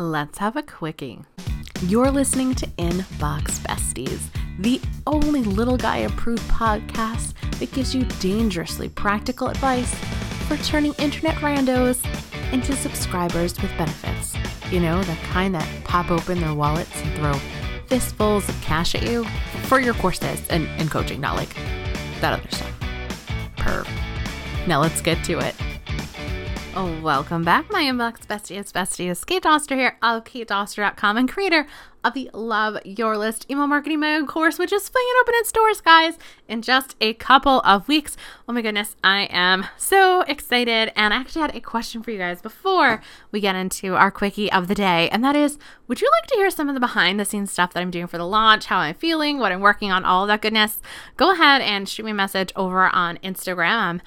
Let's have a quickie. You're listening to Inbox Besties, the only little guy approved podcast that gives you dangerously practical advice for turning internet randos into subscribers with benefits. You know, the kind that pop open their wallets and throw fistfuls of cash at you for your courses and, and coaching, not like that other stuff. Perv. Now let's get to it. Welcome back, my inbox besties, besties. Kate Doster here of katedoster.com and creator of the Love Your List email marketing mode course, which is flinging open its doors, guys, in just a couple of weeks. Oh my goodness, I am so excited. And I actually had a question for you guys before we get into our quickie of the day, and that is would you like to hear some of the behind the scenes stuff that I'm doing for the launch, how I'm feeling, what I'm working on, all that goodness? Go ahead and shoot me a message over on Instagram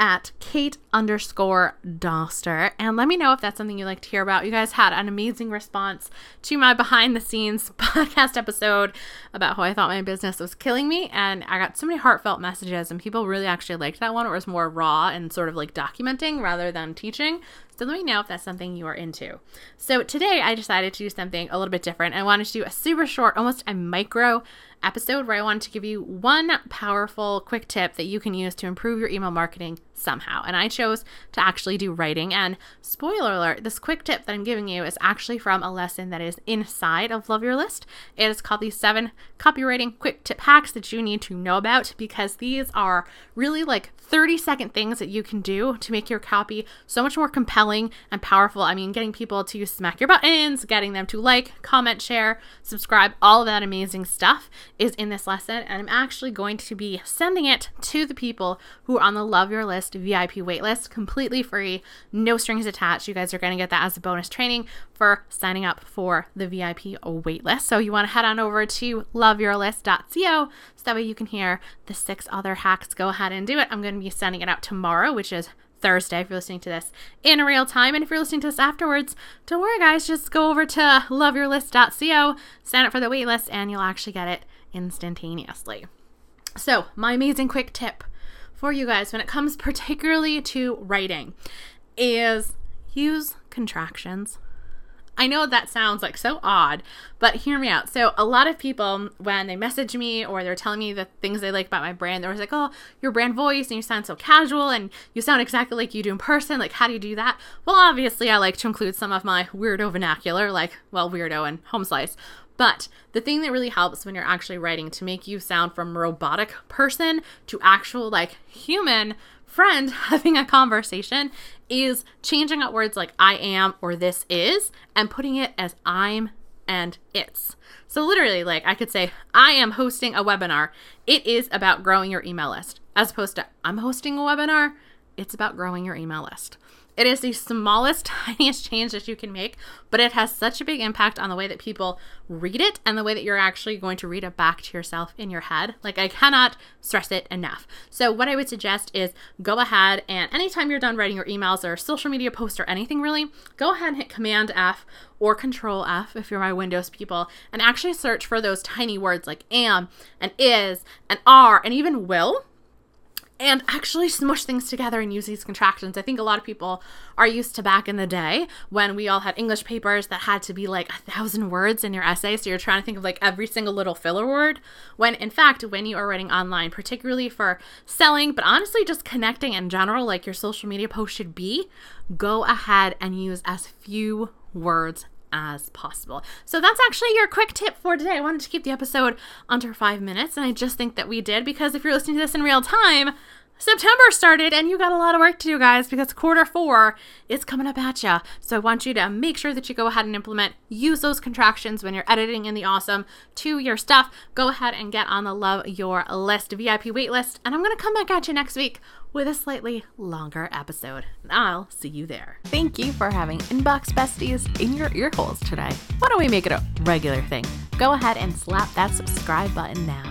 at Kate underscore Doster. And let me know if that's something you'd like to hear about. You guys had an amazing response to my behind the scenes podcast episode about how I thought my business was killing me. And I got so many heartfelt messages, and people really actually liked that one. It was more raw and sort of like documenting rather than teaching. So let me know if that's something you are into. So today I decided to do something a little bit different. I wanted to do a super short, almost a micro episode where I wanted to give you one powerful, quick tip that you can use to improve your email marketing somehow. And I chose to actually do writing. And spoiler alert, this quick tip that I'm giving you is actually from a lesson that is inside of Love Your List. It is called the seven copywriting quick tip hacks that you need to know about because these are really like 30 second things that you can do to make your copy so much more compelling and powerful. I mean, getting people to smack your buttons, getting them to like, comment, share, subscribe, all of that amazing stuff is in this lesson. And I'm actually going to be sending it to the people who are on the Love Your List VIP waitlist completely free, no strings attached. You guys are going to get that as a bonus training for signing up for the VIP waitlist. So you want to head on over to loveyourlist.co so that way you can hear the six other hacks. Go ahead and do it. I'm going to be sending it out tomorrow, which is Thursday if you're listening to this in real time. And if you're listening to this afterwards, don't worry, guys. Just go over to loveyourlist.co, sign up for the waitlist, and you'll actually get it instantaneously. So, my amazing quick tip for you guys when it comes particularly to writing is use contractions. I know that sounds like so odd, but hear me out. So, a lot of people, when they message me or they're telling me the things they like about my brand, they're always like, oh, your brand voice and you sound so casual and you sound exactly like you do in person. Like, how do you do that? Well, obviously, I like to include some of my weirdo vernacular, like, well, weirdo and home slice. But the thing that really helps when you're actually writing to make you sound from robotic person to actual like human friend having a conversation is changing out words like I am or this is and putting it as I'm and it's. So literally like I could say I am hosting a webinar. It is about growing your email list as opposed to I'm hosting a webinar. It's about growing your email list. It is the smallest, tiniest change that you can make, but it has such a big impact on the way that people read it and the way that you're actually going to read it back to yourself in your head. Like, I cannot stress it enough. So, what I would suggest is go ahead and anytime you're done writing your emails or social media posts or anything really, go ahead and hit Command F or Control F if you're my Windows people and actually search for those tiny words like am and is and are and even will and actually smush things together and use these contractions. I think a lot of people are used to back in the day when we all had English papers that had to be like a thousand words in your essay. So you're trying to think of like every single little filler word. When in fact, when you are writing online, particularly for selling, but honestly just connecting in general, like your social media post should be, go ahead and use as few words as possible. So that's actually your quick tip for today. I wanted to keep the episode under five minutes, and I just think that we did because if you're listening to this in real time, September started and you got a lot of work to do, guys, because quarter four is coming up at you. So I want you to make sure that you go ahead and implement, use those contractions when you're editing in the awesome to your stuff. Go ahead and get on the Love Your List VIP waitlist. And I'm going to come back at you next week with a slightly longer episode. And I'll see you there. Thank you for having Inbox Besties in your ear holes today. Why don't we make it a regular thing? Go ahead and slap that subscribe button now.